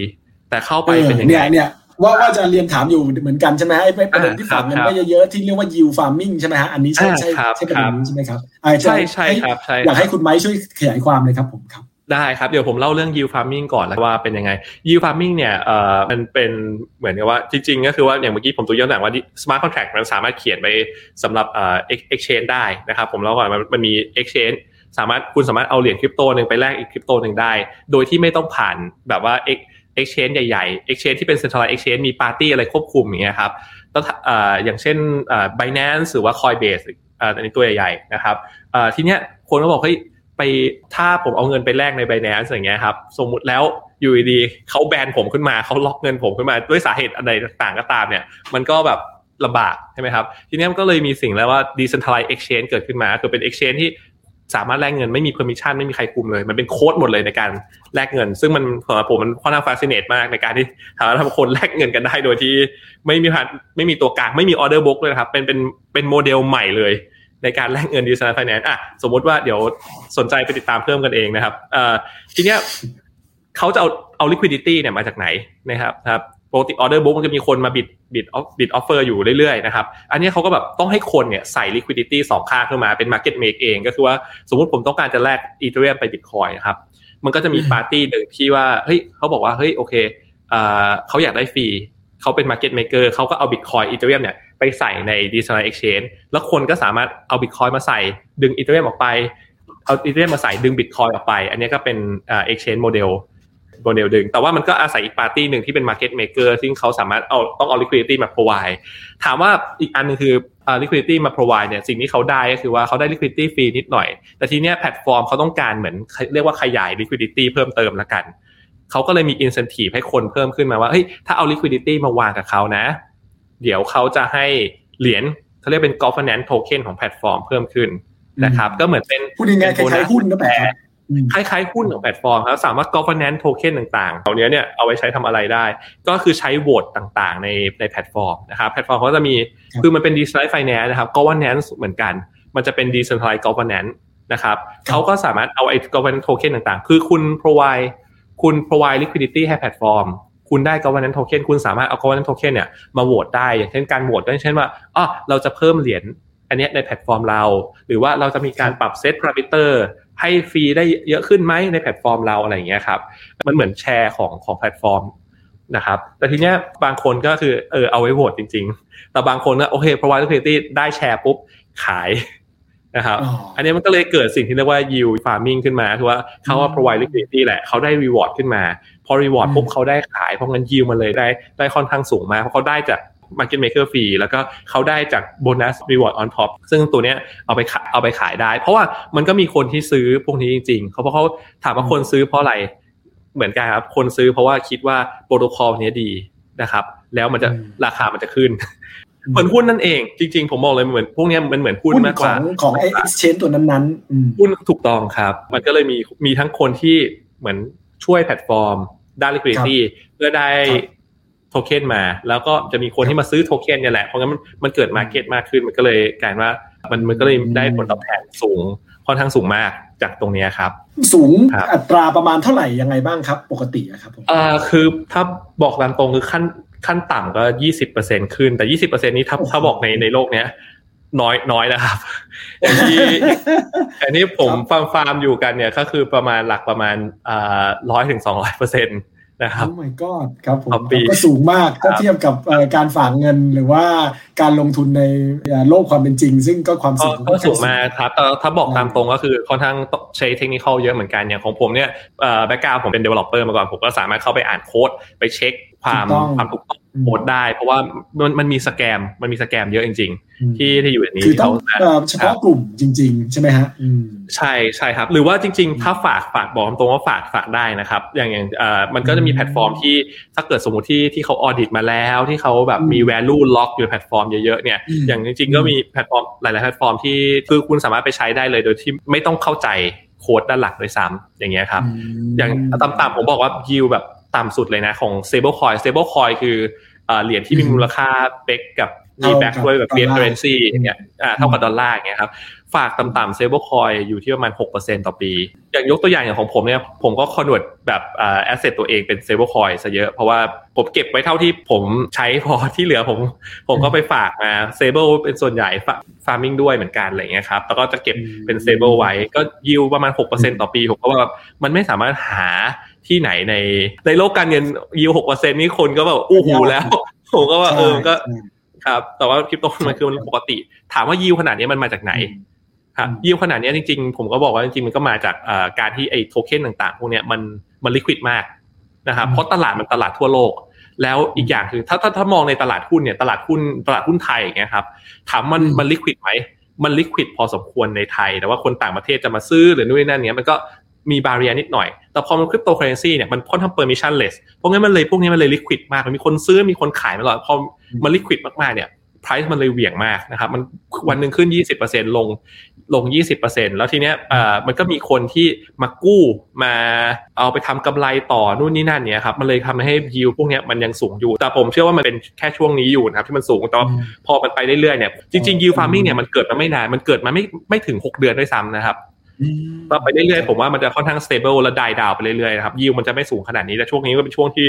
แต่เข้าไปเป็นยังเนี่ไงยเนี่ยว่าว่าจะเรียนถามอยู่เหมือนกันใช่ไหมไอ้ประเด็นที่ฝากเงินครับไว้เยอะๆที่เรียกว่า yield farming ใช่ไหมฮะอันนี้ใช่อ่าใช่ครับใช่ประเด็นนี้ใช่ไหมครับอ่าใช่ใช่ครับใช่อยากคให้รับคุณไม้ช่วยขยายความเลยครับผมครับได้ครับ เดี๋ยวผมเล่าเรื่อง yield farming ก่อนแล้วว่าเป็นยังไง yield farming เนี่ยเอ่อมันเป็นเหมือนกับว่าจริงๆ ก็คือว่าอย่างเมื่อกี้ผมตัวยกตัวอย่างว่า smart contract มันสามารถเขียนไปสำหรับเอ่อ exchange ได้นะครับผมเล่าก่อนมันมันมี exchange สามารถคุณสามารถเอาเหรียญคริปโตหนึ่งไปแลกอีกคริปโตหนึ่งได้ โดยที่ไม่ต้องผ่านแบบว่า ex- exchange ใหญ่ๆ exchange ที่เป็น centralized exchange มี party อะไรควบคุมอย่างเงี้ยครับแล้วอย่างเช่นเอ่อ Binance หรือว่า Coinbase เอ่ออันนี้ตัวใหญ่ๆนะครับทีเนี้ยคนก็บอกเฮ้ยไปถ้าผมเอาเงินไปแลกใน Binance อย่างเงี้ยครับสมมุติแล้วอยู่ดีเขาแบนผมขึ้นมาเขาล็อกเงินผมขึ้นมาด้วยสาเหตุอะไรต่างๆก็ตามเนี่ย มันก็แบบลำบากใช่ไหมครับ ทีเนี้ยมันก็เลยมีสิ่งแล้วว่า decentralized exchange เกิดขึ้นมา คือเป็น exchange ที่ สามารถแลกเงินไม่มี permission ไม่มีใครคุมเลย มันเป็นโค้ดหมดเลยในการแลกเงิน ซึ่งมันสำหรับผมมันค่อนข้าง fascinate มากในการที่สามารถทำคนแลกเงินกันได้โดยที่ไม่มีผ่านไม่มีตัวกลางไม่มี order book เลยครับเป็นเป็นเป็นโมเดลใหม่เลยในการแลกเงิน digital finance อะสมมติว่าเดี๋ยวสนใจไปติดตามเพิ่มกันเองนะครับเอ่อทีเนี้ยเขาจะเอาเอา liquidity เนี่ยมาจากไหนนะครับครับ ปกติ order book มันจะมีคนมาบิดบิดบิด offer อยู่เรื่อยๆนะครับอันเนี้ยเขาก็แบบต้องให้คนเนี่ยใส่ liquidity สองข้างขึ้นมาเป็น market make เอง ก็คือว่าสมมุติผมต้องการจะแลก ethereum ไป bitcoin นะครับมันก็จะมีอืมปาร์ตี้หนึ่งที่ว่าเฮ้ยเขาบอกว่าเฮ้ยโอเคเอ่อเขาอยากได้ฟรีเขาเป็น market maker เขาก็เอา bitcoin ethereum เนี่ยไปใส่ใน decentralized exchange แล้วคนก็สามารถเอา bitcoin มาใส่ดึง ethereum ออกไปเอา ethereum มาใส่ดึง bitcoin ออกไป อันนี้ก็เป็นเอ่อ exchange model โมเดล ดึง แต่ว่ามันก็อาศัยอีกปาร์ตี้หนึ่งที่เป็น market maker ซึ่งเขาสามารถเอาต้องเอา liquidity มา provide ถามว่าอีกอันหนึงคือเอ่อ liquidity มา provide เนี่ยสิ่งที่เขาได้ก็คือว่าเขาได้ liquidity ฟรีนิดหน่อย แต่ทีเนี้ยแพลตฟอร์มเขาต้องการเหมือนเรียกว่าขยาย liquidity เพิ่มเติมละกัน เขาก็เลยมี incentive ให้คนเพิ่มขึ้นมาว่าเฮ้ยถ้าเอา liquidity มาวางกับเขานะ เดี๋ยวเขาจะให้เหรียญเขาเรียกเป็น governance token ของแพลตฟอร์มเพิ่มขึ้นนะครับก็เหมือนเป็นพูดง่ายๆคล้ายๆหุ้นก็แบบ ครับอืมคล้ายๆหุ้นของแพลตฟอร์มครับสามารถ governance token ต่างๆเหล่านี้เนี่ยเอาไว้ใช้ทำอะไรได้ ก็คือใช้โหวตต่างๆ ในในแพลตฟอร์มนะครับแพลตฟอร์มเขาจะมีครับคือมันเป็น decentralized finance นะครับ governance เหมือนกัน มันจะเป็น decentralized governance นะครับเขาก็สามารถเอาไอ้ governance token ต่างๆ คือคุณ provide คุณ provide liquidity ให้แพลตฟอร์มคุณได้ governance token คุณสามารถเอา governance token เนี่ยมาโหวตได้อย่างเช่นการโหวตก็เช่นว่าอ๋อเราจะเพิ่มเหรียญอันเนี้ยในแพลตฟอร์มเรา หรือว่าเราจะมีการปรับ set parameter ให้ fee ได้เยอะขึ้นไหมในแพลตฟอร์มเราอะไรอย่างเงี้ยครับ มันเหมือนแชร์ของของแพลตฟอร์มนะครับแต่ทีเนี้ยบางคนก็คือเออเอาไว้โหวตจริง ๆ แต่บางคนก็โอเค provide liquidity ได้แชร์ปุ๊บ ขายนะครับอ๋ออันนี้มันก็เลยเกิดสิ่งที่เรียกว่า yield farming ขึ้นมาคือว่าเขาว่าอืม provide liquidity แหละเขาได้ reward ขึ้นมา พอ reward อืมปุ๊บเขาได้ขายเพราะงั้น yield มันเลยได้ได้ค่อนข้างสูงมากเพราะเขาได้จาก market maker fee แล้วก็เขาได้จาก bonus reward on top ซึ่งตัวเนี้ยเอาไปขายเอาไปขายได้ เพราะว่ามันก็มีคนที่ซื้อพวกนี้จริงๆเขาเพราะเขาถามว่าคนซื้อเพราะอะไรเหมือนกันครับ คนซื้อเพราะว่าคิดว่าโปรโตคอลเนี้ยดีนะครับ แล้วมันจะอืมราคามันจะขึ้น เหมือนหุ้นนั่นเอง จริงๆ ผมมองเลยเหมือนพวกเนี้ยมันเหมือนหุ้นหุ้นมากขกอว่างของไอ้ exchange ตัวนั้นๆอืมหุ้นถูกต้องครับ มันก็เลยมีมีทั้งคนที่เหมือนช่วยแพลตฟอร์มด้าน liquidity เพื่อได้ครับ โทเค็นมา แล้วก็จะมีคนที่มาซื้อโทเค็นเนี่ยแหละ เพราะงั้นมันมันเกิด market มากขึ้นมันก็เลยกลายว่า มันมันก็เลยได้ผลตอบแทนสูงค่อนข้างสูงมากจากตรงเนี้ยครับ สูงครับอัตราประมาณเท่าไหร่ยังไงบ้างครับ ปกติอะครับผมเอ่อคือถ้าบอกตามตรงคือขั้นขั้นต่ำก็ยี่สิบเปอร์เซ็นขึ้น แต่ยี่สิบเปอร์เซ็นนี้ถ้าโอ้โหถ้าบอกในในโลกเนี้ยน้อยน้อยนะครับอย่างที่อันนี้ผมครับฟาร์มฟาร์มอยู่กันเนี่ยก็คือประมาณหลักประมาณอ่าร้อยถึงสองร้อยเปอร์เซ็นต์นะครับโอ้ my god ครับผมต่อปีก็สูงมากครัถ้าบเทียบกับเอ่อการฝากเงินหรือว่าการลงทุนในเอ่อโลกความเป็นจริง ซึ่งก็ความก็เสี่ยงก็สูงมากค่อนข้ครับเอ่อถ้าบอกตามตรงก็คือค่อนข้างต้องใช้เทคนิคเยอะเหมือนกันอย่างของผมเนี่ย background ผมเป็น developer มาก่อนผมก็สามารถเข้าไปอ่านโค้ดไปเช็คความถูกต้องความถูกต้อง หมดได้ เพราะว่ามันมันมี scam มันมี scam เยอะจริง ๆ ที่ที่อยู่ในนี้คือต้องเฉพาะกลุ่มจริง ๆ ใช่ไหมฮะใช่ใช่ครับ หรือว่าจริง ๆ ถ้าฝากฝากบอกตรงว่าฝากฝากได้นะครับ อย่างอย่างเอ่อมันก็จะมีแพลตฟอร์มที่ถ้าเกิดสมมติที่ที่เขา audit มาแล้ว ที่เขาแบบมี value lock อยู่แพลตฟอร์มเยอะๆเนี่ยอย่างจริง ๆ ก็มีแพลตฟอร์มหลายๆแพลตฟอร์มที่คือคุณสามารถไปใช้ได้เลยโดยที่ไม่ต้องเข้าใจโค้ดด้านหลังด้วยซ้ำอย่างเงี้ยครับ อย่างต่ำๆผมบอกว่ายิวแบบ ต่ำสุดเลยนะของ stablecoin stablecoin คือเหรียญที่มีมูลค่า peg กับมี back ด้วยแบบ real currency อย่างเงี้ยเท่ากับดอลลาร์อย่างเงี้ยครับ ฝากต่ำๆ stablecoin อยู่ที่ประมาณ 6%ต่อปี อย่างยกตัวอย่างอย่างของผมเนี่ยผมก็ convert แบบ asset ตัวเองเป็น stablecoin ซะเยอะ เพราะว่าผมเก็บไว้เท่าที่ผมใช้พอที่เหลือผม ผมก็ไปฝากมา stable เป็นส่วนใหญ่ farming ด้วยเหมือนกันอะไรเงี้ยครับแล้วก็จะเก็บเป็น stable ไว้ก็ยิวประมาณ 6%ต่อปี ผมก็ว่ามันไม่สามารถหาที่ไหนในในโลกการเงินยิว6%นี่คนก็แบบอู้หูแล้ว ผมก็ว่าเออก็ครับ แต่ว่าคริปโตมันคือมันปกติ ถามว่ายิวขนาดนี้มันมาจากไหนครับ ยิวขนาดนี้จริงๆ ผมก็บอกว่าจริงๆ มันก็มาจากการที่ไอ้โทเค็นต่างๆ พวกนี้มันมันลิควิดมากนะครับเพราะตลาดมันตลาดทั่วโลก แล้วอีกอย่างคือถ้าถ้าถ้ามองในตลาดหุ้นเนี่ยตลาดหุ้นตลาดหุ้นไทยอย่างเงี้ยครับถามมันมัน liquid ไหมมัน liquid พอสมควรในไทย แต่ว่าคนต่างประเทศจะมาซื้อหรือนู่นนั่นเนี้ยมันก็มี barrier นิดหน่อย แต่พอมันคริปโตเคอเรนซีเนี่ยมันค่อนข้าง permissionless เพราะงั้นมันเลยพวกนี้มันเลย liquid มาก มันมีคนซื้อมีคนขายมาตลอดพอมัน liquid มากๆเนี่ย price มันเลยเหวี่ยงมากนะครับ มันวันหนึ่งขึ้น 20%ลง ลง 20%แล้วทีเนี้ยมันก็มีคนที่มากู้มาเอาไปทำกำไรต่อนู่นนี่นั่นเนี่ยครับมันเลยทำให้ยิวพวกเนี้ยมันยังสูงอยู่ แต่ผมเชื่อว่ามันเป็นแค่ช่วงนี้อยู่นะครับที่มันสูงแต่พอมันไปเรื่อยๆเนี่ยจริงๆ yield farming เนี่ยมันเกิดมาไม่นานมันเกิดมาไม่ไม่ถึง 6 เดือนด้วยซ้ำนะครับก็ไปเรื่อยๆผมว่ามันจะค่อนข้าง stable และได้ down ไปเรื่อยๆนะครับยิวมันจะไม่สูงขนาดนี้แต่ช่วงนี้ก็เป็นช่วงที่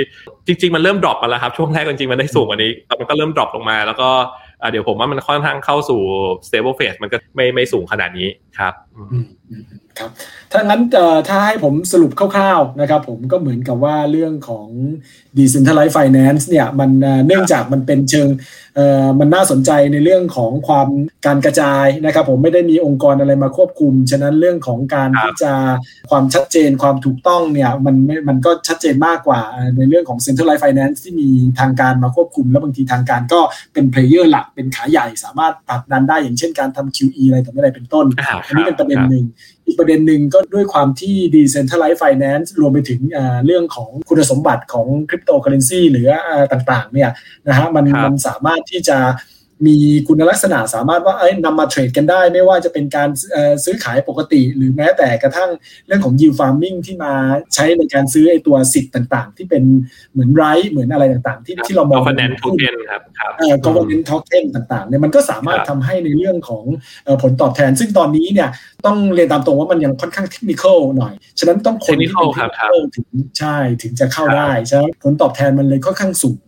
จริง ๆ มันเริ่ม drop มาแล้วครับช่วงแรกจริงๆมันได้สูงกว่านี้แต่มันก็เริ่ม drop ลงมา แล้วก็ เดี๋ยวผมว่ามันค่อนข้างเข้าสู่ stable phase มันก็ไม่ไม่สูงขนาดนี้ครับ ครับถ้างั้นถ้าให้ผมสรุปคร่าวๆนะครับผมก็เหมือนกับว่าเรื่องของ decentralized finance เนี่ยมันเนื่องจากมันเป็นเชิงมันน่าสนใจในเรื่องของความการกระจายนะครับผมไม่ได้มีองค์กรอะไรมาควบคุม ฉะนั้นเรื่องของการที่จะความชัดเจนความถูกต้องเนี่ยมันมันก็ชัดเจนมากกว่าในเรื่องของ centralized finance ที่มีทางการมาควบคุม แล้วบางทีทางการก็เป็นเพลเยอร์หลักเป็นขาใหญ่สามารถผลักดันได้อย่างเช่นการทำ QE อะไรต่างๆเป็นต้นอันนี้เป็นประเด็นหนึ่งอีกประเด็นหนึ่งก็ด้วยความที่ decentralized finance รวมไปถึงเรื่องของคุณสมบัติของคริปโตเคอเรนซีหรือต่างๆเนี่ยนะฮะมันมันสามารถที่จะ มีคุณลักษณะสามารถว่าเอ้ยนำมาเทรดกันได้ ไม่ว่าจะเป็นการซื้อขายปกติ หรือแม้แต่กระทั่งเรื่องของ yield farming ที่มาใช้ในการซื้อไอ้ตัวสิทธิ์ต่างๆ ที่เป็นเหมือนไรเหมือนอะไรต่างๆ ที่ที่เรามอง governance token ครับเอ่อ governance token ต่างๆเนี่ยมันก็สามารถทำให้ในเรื่องของผลตอบแทน ซึ่งตอนนี้เนี่ยต้องเรียนตามตรงว่ามันยังค่อนข้างเทคนิคหน่อย ฉะนั้นต้องคนที่เป็นเทคนิคถึงใช่ถึงจะเข้าได้ใช่ผลตอบแทนมันเลยค่อนข้างสูง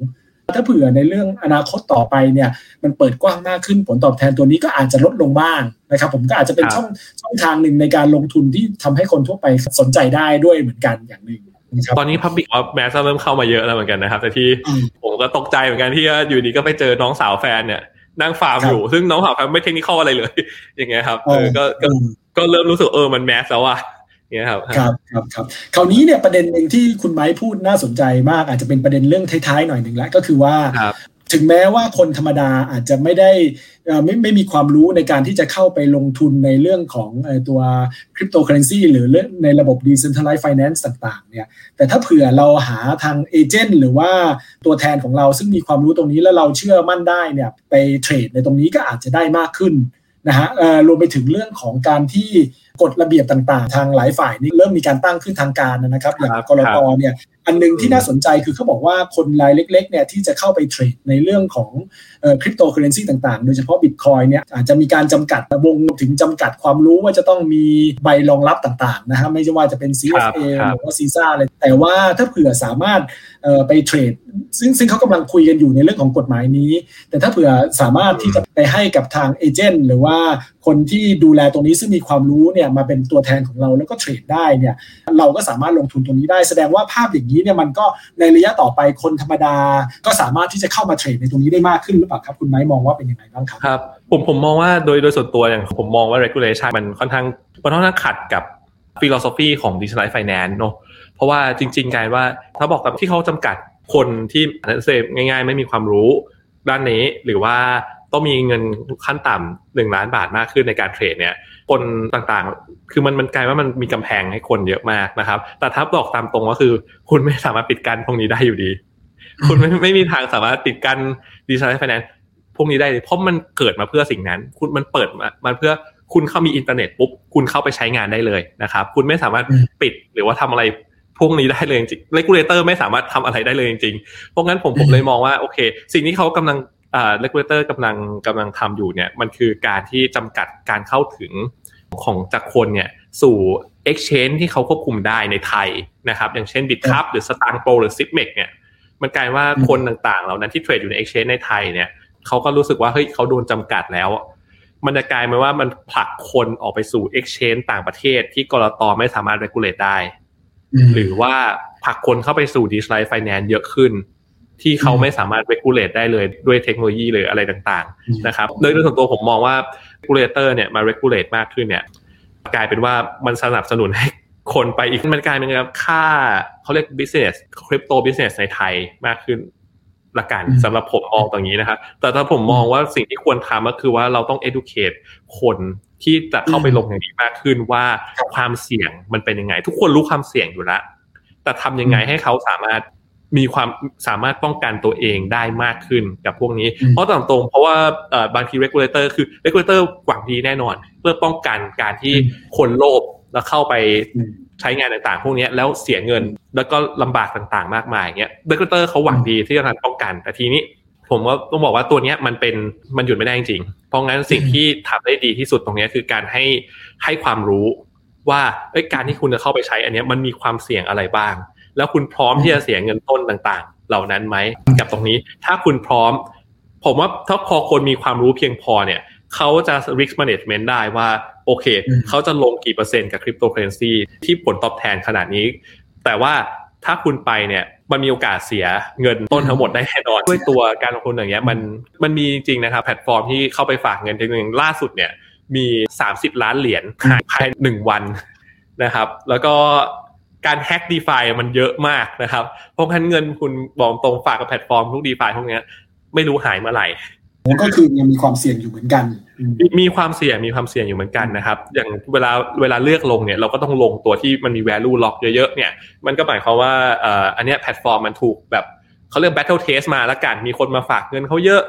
ถ้าเผื่อในเรื่องอนาคตต่อไปเนี่ยมันเปิดกว้างมากขึ้นผลตอบแทนตัวนี้ก็อาจจะลดลงบ้างนะครับผมก็อาจจะเป็นช่องช่องทางหนึ่งในการลงทุนที่ทำให้คนทั่วไปสนใจได้ด้วยเหมือนกันอย่างหนึ่งตอนนี้พับบิกออฟแมสเริ่มเข้ามาเยอะแล้วเหมือนกันนะครับ แต่ที่ผมก็ตกใจเหมือนกันที่อยู่ดีก็ไปเจอน้องสาวแฟนเนี่ยนั่งฟาร์มอยู่ซึ่งน้องสาวแฟนไม่เทคนิคอะไรเลย อย่างเงี้ยครับเออก็ก็เริ่มรู้สึกเออมัน mass แล้วว่ะ เนี่ยครับครับครับครับคราวนี้เนี่ยประเด็นหนึ่งที่คุณไม้พูดน่าสนใจมาก อาจจะเป็นประเด็นเรื่องท้ายๆหน่อยหนึ่งแล้วก็คือว่าถึงแม้ว่าคนธรรมดาอาจจะไม่ได้ไม่ไม่มีความรู้ในการที่จะเข้าไปลงทุนในเรื่องของตัวคริปโตเคอเรนซีหรือในระบบ Decentralized Finance ต่างๆเนี่ยแต่ถ้าเผื่อเราหาทาง agent หรือว่าตัวแทนของเราซึ่งมีความรู้ตรงนี้แล้วเราเชื่อมั่นได้เนี่ยไปเทรดในตรงนี้ก็อาจจะได้มากขึ้นนะฮะรวมไปถึงเรื่องของการที่ กฎระเบียบต่างๆ ทางหลายฝ่ายนี่เริ่มมีการตั้งขึ้นทางการนะครับอย่างกรตเนี่ยอันนึงที่น่าสนใจคือเขาบอกว่าคนรายเล็กๆเนี่ยที่จะเข้าไปเทรดในเรื่องของคริปโตเคอเรนซีต่างๆ โดยเฉพาะบิตคอยเนี่ยอาจจะมีการจำกัดวงถึงจำกัดความรู้ว่าจะต้องมีใบรองรับต่างๆนะฮะไม่ใช่ว่าจะเป็น CFA หรือว่าซีซ่าเลยแต่ว่าถ้าเผื่อสามารถไปเทรดซึ่งซึ่งเขากำลังคุยกันอยู่ในเรื่องของกฎหมายนี้ แต่ถ้าเผื่อสามารถที่จะไปให้กับทางเอเจนต์หรือว่า คนที่ดูแลตรงนี้ซึ่งมีความรู้เนี่ยมาเป็นตัวแทนของเราแล้วก็เทรดได้เนี่ยเราก็สามารถลงทุนตรงนี้ได้ แสดงว่าภาพอย่างนี้เนี่ยมันก็ในระยะต่อไปคนธรรมดา ก็สามารถที่จะเข้ามาเทรดในตรงนี้ได้มากขึ้นหรือเปล่าครับคุณไม้มองว่าเป็นยังไงบ้างครับครับผมผมมองว่าโดยโดยส่วนตัวอย่างผมมองว่า regulation มันค่อนข้างมันค่อนข้างขัดกับ philosophy ของ decentralized finance เนาะเพราะว่าจริง ๆ การว่าถ้าบอกกับที่เขาจำกัดคนที่นั่นเซง่าย ๆ ไม่มีความรู้ด้านนี้หรือว่า ต้องมีเงินขั้นต่ำหนึ่งล้านบาทมากขึ้นในการเทรดเนี่ยคนต่างๆ คือมันมันกลายว่ามันมีกำแพงให้คนเยอะมากนะครับ แต่ถ้าบอกตามตรงก็คือ คุณไม่สามารถปิดกั้นพวกนี้ได้อยู่ดี คุณไม่ไม่มีทางสามารถปิดกั้น digital finance พวกนี้ได้เลยเพราะมันเกิดมาเพื่อสิ่งนั้น คุณมันเปิดมามันเพื่อคุณเข้ามีอินเทอร์เน็ตปุ๊บคุณเข้าไปใช้งานได้เลยนะครับ คุณไม่สามารถปิดหรือว่าทำอะไรพวกนี้ได้เลยจริง regulator ไม่สามารถทำอะไรได้เลยจริงๆเพราะงั้นผมผมเลยมองว่าโอเค สิ่งที่เขากำลังอ่า regulator กำลังกำลังทำอยู่เนี่ยมันคือการที่จำกัดการเข้าถึงของจากคนเนี่ยสู่ Exchange ที่เขาควบคุมได้ในไทยนะครับอย่างเช่น b i t c u p หรือ s t a n g Pro หรือ s i p m e x เนี่ยมันกลายว่าคนต่างๆ เหล่านั้นที่เทรดอยู่ใน Exchange ในไทยเนี่ยเขาก็รู้สึกว่าเฮ้ยเขาโดนจำกัดแล้ว มันจะกลายมาว่ามันผลักคนออกไปสู่ Exchange ต่างประเทศที่กรตไม่สามารถ regulate ได้ หรือว่าผลักคนเข้าไปสู่ digital finance เยอะขึ้น ที่เขาไม่สามารถ regulate ได้เลยด้วยเทคโนโลยีหรืออะไรต่างๆนะครับโดยโดยส่วนตัวผมมองว่า regulator เนี่ยมา regulate มากขึ้นเนี่ยกลายเป็นว่ามันสนับสนุนให้คนไปอีกมันกลายเป็นค่าเขาเรียก business crypto business ในไทยมากขึ้นละกันสำหรับผมมองตรงนี้นะครับแต่ถ้าผมมองว่าสิ่งที่ควรทำก็คือว่าเราต้อง educate คนที่จะเข้าไปลงอย่างนี้มากขึ้นว่าความเสี่ยงมันเป็นยังไง ทุกคนรู้ความเสี่ยงอยู่แล้วแต่ทำยังไงให้เขาสามารถ มีความสามารถป้องกันตัวเองได้มากขึ้นกับพวกนี้ เพราะตรงตรงเพราะว่าบางที regulator คือ regulator หวังดีแน่นอน เพื่อป้องกันการที่คนโลภแล้วเข้าไปใช้งานต่างๆ พวกนี้แล้วเสียเงินแล้วก็ลำบากต่างๆ มากมายเงี้ยเดกเตอร์เขาหวังดีที่จะทำป้องกันแต่ทีนี้ผมว่าต้องบอกว่าตัวนี้มันเป็นมันหยุดไม่ได้จริง เพราะงั้นสิ่งที่ทำได้ดีที่สุดตรงนี้คือการให้ให้ความรู้ว่าการที่คุณจะเข้าไปใช้อันนี้มันมีความเสี่ยงอะไรบ้าง แล้วคุณพร้อมที่จะเสียเงินต้นต่างๆ เหล่านั้นไหมกับตรงนี้ ถ้าคุณพร้อม ผมว่าถ้าพอคนมีความรู้เพียงพอเนี่ยเขาจะ risk management ได้ว่าโอเค เขาจะลงกี่เปอร์เซ็นต์กับคริปโตเคอเรนซีที่ผลตอบแทนขนาดนี้ แต่ว่าถ้าคุณไปเนี่ยมันมีโอกาสเสียเงินต้นทั้งหมดได้แน่นอนด้วยตัวการลงทุนอย่างเงี้ยมันมันมีจริงๆนะครับ แพลตฟอร์มที่เข้าไปฝากเงินทีนึงล่าสุดเนี่ยมี 30 ล้านเหรียญหายภายหนึ่งวันนะครับ แล้วก็ การแฮ็ก DeFi มันเยอะมากนะครับ เพราะงั้นเงินคุณบอกตรงฝากกับแพลตฟอร์มทุก DeFi พวกนี้ไม่รู้หายเมื่อไหร่ก็คือยังมีความเสี่ยงอยู่เหมือนกัน มีความเสี่ยงมีความเสี่ยงอยู่เหมือนกันนะครับ อย่างเวลาเวลาเลือกลงเนี่ยเราก็ต้องลงตัวที่มันมี value lock เยอะๆเนี่ยมันก็หมายความว่าอันนี้แพลตฟอร์มมันถูกแบบเขาเรียก battle test มาแล้วกัน มีคนมาฝากเงินเขาเยอะ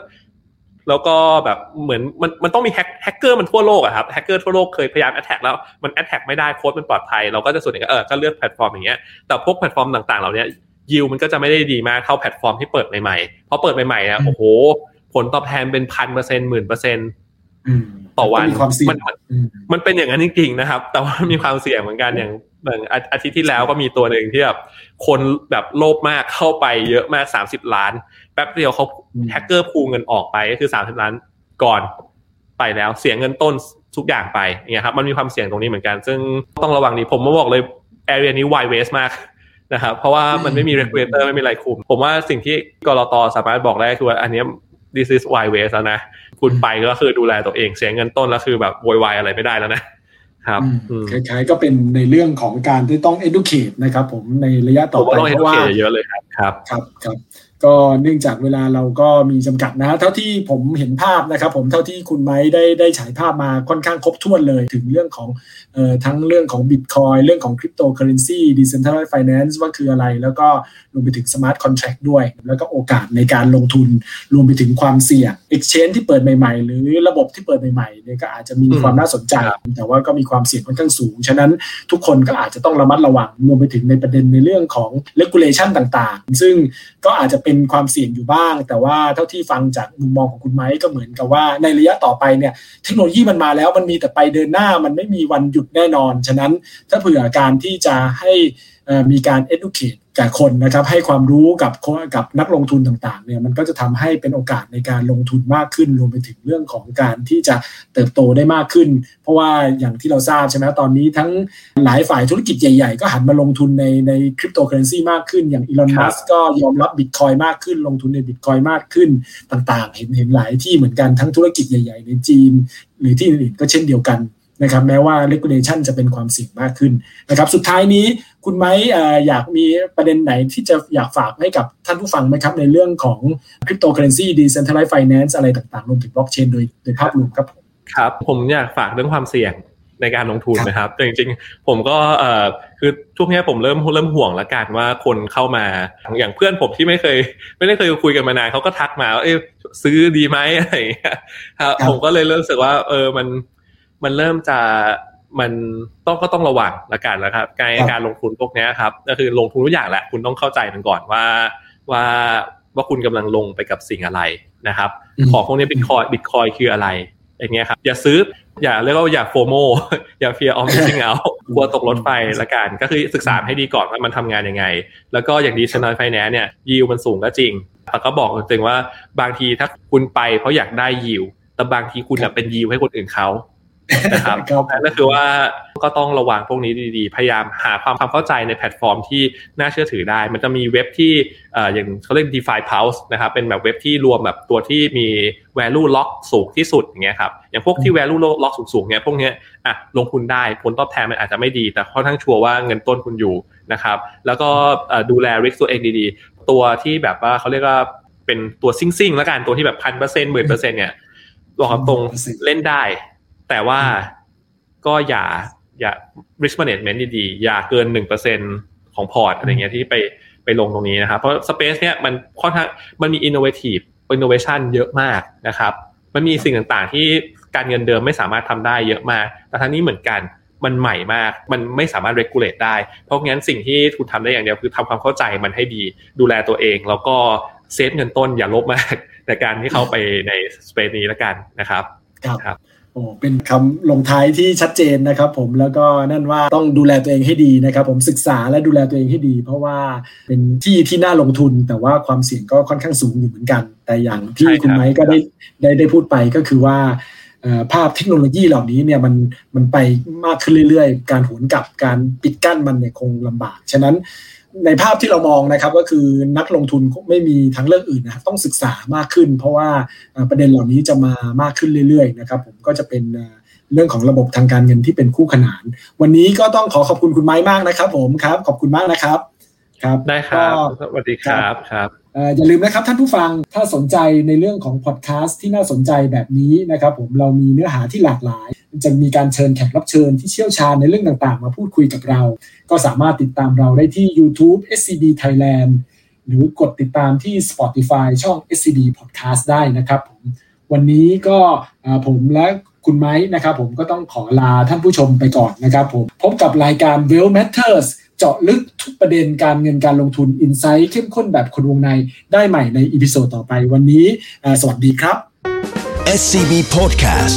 แล้วก็แบบเหมือนมันมันต้องมีแฮกเกอร์มันทั่วโลกอะครับแฮกเกอร์ทั่วโลกเคยพยายาม attack แล้วมัน attack ไม่ได้โค้ดมันปลอดภัยเราก็จะส่วนใหญ่ก็เออก็เลือกแพลตฟอร์มอย่างเงี้ยแต่พวกแพลตฟอร์มต่างๆเหล่านี้ยิวมันก็จะไม่ได้ดีมากเท่าแพลตฟอร์มที่เปิดใหม่ๆเพราะเปิดใหม่ๆนะโอ้โห ผลตอบแทนเป็นพันเปอร์เซ็นหมื่นเปอร์เซ็นต่อวันมันมันเป็นอย่างนั้นจริงๆนะครับ แต่ว่ามีความเสี่ยงเหมือนกันอย่าง อย่างอาทิตย์ที่แล้วก็มีตัวหนึ่งที่แบบคนแบบโลภมากเข้าไปเยอะมากสามสิบล้าน แป๊บเดียวเขาแฮกเกอร์ pull เงินออกไปก็คือสามสิบล้านก่อนไปแล้วเสียเงินต้นทุกอย่างไปเนี่ยครับมันมีความเสี่ยงตรงนี้เหมือนกัน ซึ่งต้องระวังดีผมมาบอกเลยแอเรียนี้ไวเวสมากนะครับเพราะว่ามันไม่มี regulator ไม่มีอะไรคุม ผมว่าสิ่งที่กรตสามารถบอกได้คือว่าอันนี้ this is why waste แล้วนะ คุณไปก็คือดูแลตัวเองเสียเงินต้นแล้วคือแบบโวยวายอะไรไม่ได้แล้วนะ ครับคล้ายๆก็เป็นในเรื่องของการที่ต้อง educate นะครับ ผมในระยะต่อไปเพราะว่าเยอะเลยครับ ครับครับครับ ก็เนื่องจากเวลาเราก็มีจำกัดนะเท่าที่ผมเห็นภาพนะครับผมเท่าที่คุณไม้ได้ได้ฉายภาพมาค่อนข้างครบถ้วนเลย ถึงเรื่องของเอ่อทั้งเรื่องของบิตคอยน์เรื่องของคริปโตเคอเรนซี decentralized finance ว่าคืออะไร แล้วก็รวมไปถึง smart contract ด้วย แล้วก็โอกาสในการลงทุนรวมไปถึงความเสี่ยง Exchange ที่เปิดใหม่ๆ หรือระบบที่เปิดใหม่ๆเนี่ยก็อาจจะมีความน่าสนใจ แต่ว่าก็มีความเสี่ยงค่อนข้างสูง ฉะนั้นทุกคนก็อาจจะต้องระมัดระวังรวมไปถึงในประเด็นในเรื่องของ regulation ต่างๆ ซึ่งก็อาจจะเป็น็นความเสี่ยงอยู่บ้าง แต่ว่าเท่าที่ฟังจากมุมมองของคุณไม้ก็เหมือนกับว่า ในระยะต่อไปเนี่ยเทคโนโลยีมันมาแล้วมันมีแต่ไปเดินหน้ามันไม่มีวันหยุดแน่นอน ฉะนั้นถ้าเผื่อการที่จะให้ มีการ educate แก่คนนะครับให้ความรู้กับกับนักลงทุนต่างๆเนี่ยมันก็จะทำให้เป็นโอกาสในการลงทุนมากขึ้นรวมไปถึงเรื่องของการที่จะเติบโตได้มากขึ้น เพราะว่าอย่างที่เราทราบใช่ไหมตอนนี้ทั้งหลายฝ่ายธุรกิจใหญ่ๆ ก็หันมาลงทุนในในคริปโตเคอเรนซีมากขึ้น อย่างอีลอนมัสก็ยอมรับบิตคอยมากขึ้น ลงทุนในบิตคอยมากขึ้นต่างๆ เห็นเห็นหลายที่เหมือนกันทั้งธุรกิจใหญ่ ๆ ในจีน หรือที่อื่นๆก็เช่นเดียวกัน นะครับแม้ว่า regulation จะเป็นความเสี่ยงมากขึ้นนะครับสุดท้ายนี้คุณไม้อยากมีประเด็นไหนที่จะอยากฝากให้กับท่านผู้ฟังไหมครับ ในเรื่องของคริปโตเคอเรนซี decentralized finance อะไรต่างๆ รวมถึงบล็อกเชนโดยโดยภาพรวมครับผมครับผมอยากฝากเรื่องความเสี่ยงในการลงทุนนะครับแต่จริงๆ ผมก็เอ่อคือช่วงนี้ผมเริ่มเริ่มห่วงละกันว่าคนเข้ามาอย่างเพื่อนผมที่ไม่เคย ไม่ได้เคยคุยกันมานานเขาก็ทักมาว่าเอ๊ซื้อดีไหมอะไรอย่างเงี้ยครับผมก็เลยเริ่มรู้สึกว่าเออมัน มันเริ่มจะมันต้องก็ต้องระวังละกันนะครับ การการลงทุนพวกนี้ครับก็คือลงทุนทุกอย่างแหละคุณต้องเข้าใจมันก่อนว่าว่าว่าคุณกำลังลงไปกับสิ่งอะไรนะครับ ของพวกนี้บิตคอยบิตคอยคืออะไรอย่างเงี้ยครับอย่าซื้ออย่าเรียกว่าอย่าโฟโมอย่าเฟียร์ออมซิงเอากลัวตกรถไฟละกัน ก็คือศึกษาให้ดีก่อนว่ามันทำงานยังไง แล้วก็อย่างดีชนอยไฟแนนซ์เนี่ยยิวมันสูงก็จริงแต่ก็บอกจริงว่าบางทีถ้าคุณไปเพราะอยากได้ยิวแต่บางทีคุณเป็นยิวให้คนอื่นเขา นะครับนั่นก็คือว่าก็ต้องระวังพวกนี้ดีๆ พยายามหาความความเข้าใจในแพลตฟอร์มที่น่าเชื่อถือได้ มันจะมีเว็บที่อย่างเขาเรียก DeFi Pulse นะครับเป็นแบบเว็บที่รวมแบบตัวที่มี value lock สูงที่สุดอย่างเงี้ยครับอย่างพวกที่ value lock สูงๆเงี้ยพวกเนี้ยอะลงทุนได้ผลตอบแทนมันอาจจะไม่ดี แต่ค่อนข้างชัวร์ว่าเงินต้นคุณอยู่นะครับแล้วก็ดูแล risk ตัวเองดีๆ ตัวที่แบบว่าเขาเรียกว่าเป็นตัวซิ่งๆแล้วกันตัวที่แบบพันเปอร์เซ็นต์หมื่นเปอร์เซ็นต์เนี่ยบอกตรงเล่นได้ แต่ว่าก็อย่าอย่า risk management ดีๆ อย่าเกินหนึ่งเปอร์เซ็นของพอร์ตอะไรเงี้ยที่ไปไปลงตรงนี้นะครับ เพราะ space เนี่ยมันค่อนข้างมันมี innovative innovation เยอะมากนะครับ มันมีสิ่งต่างๆที่การเงินเดิมไม่สามารถทำได้เยอะมาก แต่ทั้งนี้เหมือนกันมันใหม่มาก มันไม่สามารถ regulate ได้ เพราะงั้นสิ่งที่คุณทำได้อย่างเดียวคือทำความเข้าใจมันให้ดี ดูแลตัวเอง แล้วก็เซฟเงินต้นอย่าลบมากในการที่เข้าไปในสเปซนี้แล้วกันนะครับ ครับ โอ้เป็นคำลงท้ายที่ชัดเจนนะครับผมแล้วก็นั่นว่าต้องดูแลตัวเองให้ดีนะครับ ผมศึกษาและดูแลตัวเองให้ดี เพราะว่าเป็นที่ที่น่าลงทุน แต่ว่าความเสี่ยงก็ค่อนข้างสูงอยู่เหมือนกัน แต่อย่างที่คุณไม้ก็ได้ได้ได้พูดไปก็คือว่าภาพเทคโนโลยีเหล่านี้เนี่ยมันมันไปมากขึ้นเรื่อยๆ การหวนกลับการปิดกั้นมันเนี่ยคงลำบาก ฉะนั้น ในภาพที่เรามองนะครับก็คือนักลงทุนไม่มีทางเลือกอื่นนะต้องศึกษามากขึ้น เพราะว่าประเด็นเหล่านี้จะมามากขึ้นเรื่อยๆนะครับผมก็จะเป็นเรื่องของระบบทางการเงินที่เป็นคู่ขนาน วันนี้ก็ต้องขอขอบคุณคุณไม้มากนะครับ ผมครับ ขอบคุณมากนะครับ ครับได้ครับสวัสดีครับครับอย่าลืมนะครับท่านผู้ฟังถ้าสนใจในเรื่องของพอดแคสต์ที่น่าสนใจแบบนี้นะครับ ผมเรามีเนื้อหาที่หลากหลาย จะมีการเชิญแขกรับเชิญที่เชี่ยวชาญในเรื่องต่างๆ มาพูดคุยกับเรา ก็สามารถติดตามเราได้ที่ YouTube SCB Thailand หรือกดติดตามที่ Spotify ช่อง SCB Podcast ได้นะครับผมวันนี้ก็ผมและคุณไม้นะครับผมก็ต้องขอลาท่านผู้ชมไปก่อนนะครับผมพบกับรายการ Well Matters เจาะลึกทุกประเด็นการเงินการลงทุน insight เข้มข้นแบบคนวงในได้ใหม่ใน episode ต่อไปวันนี้ สวัสดีครับ SCB Podcast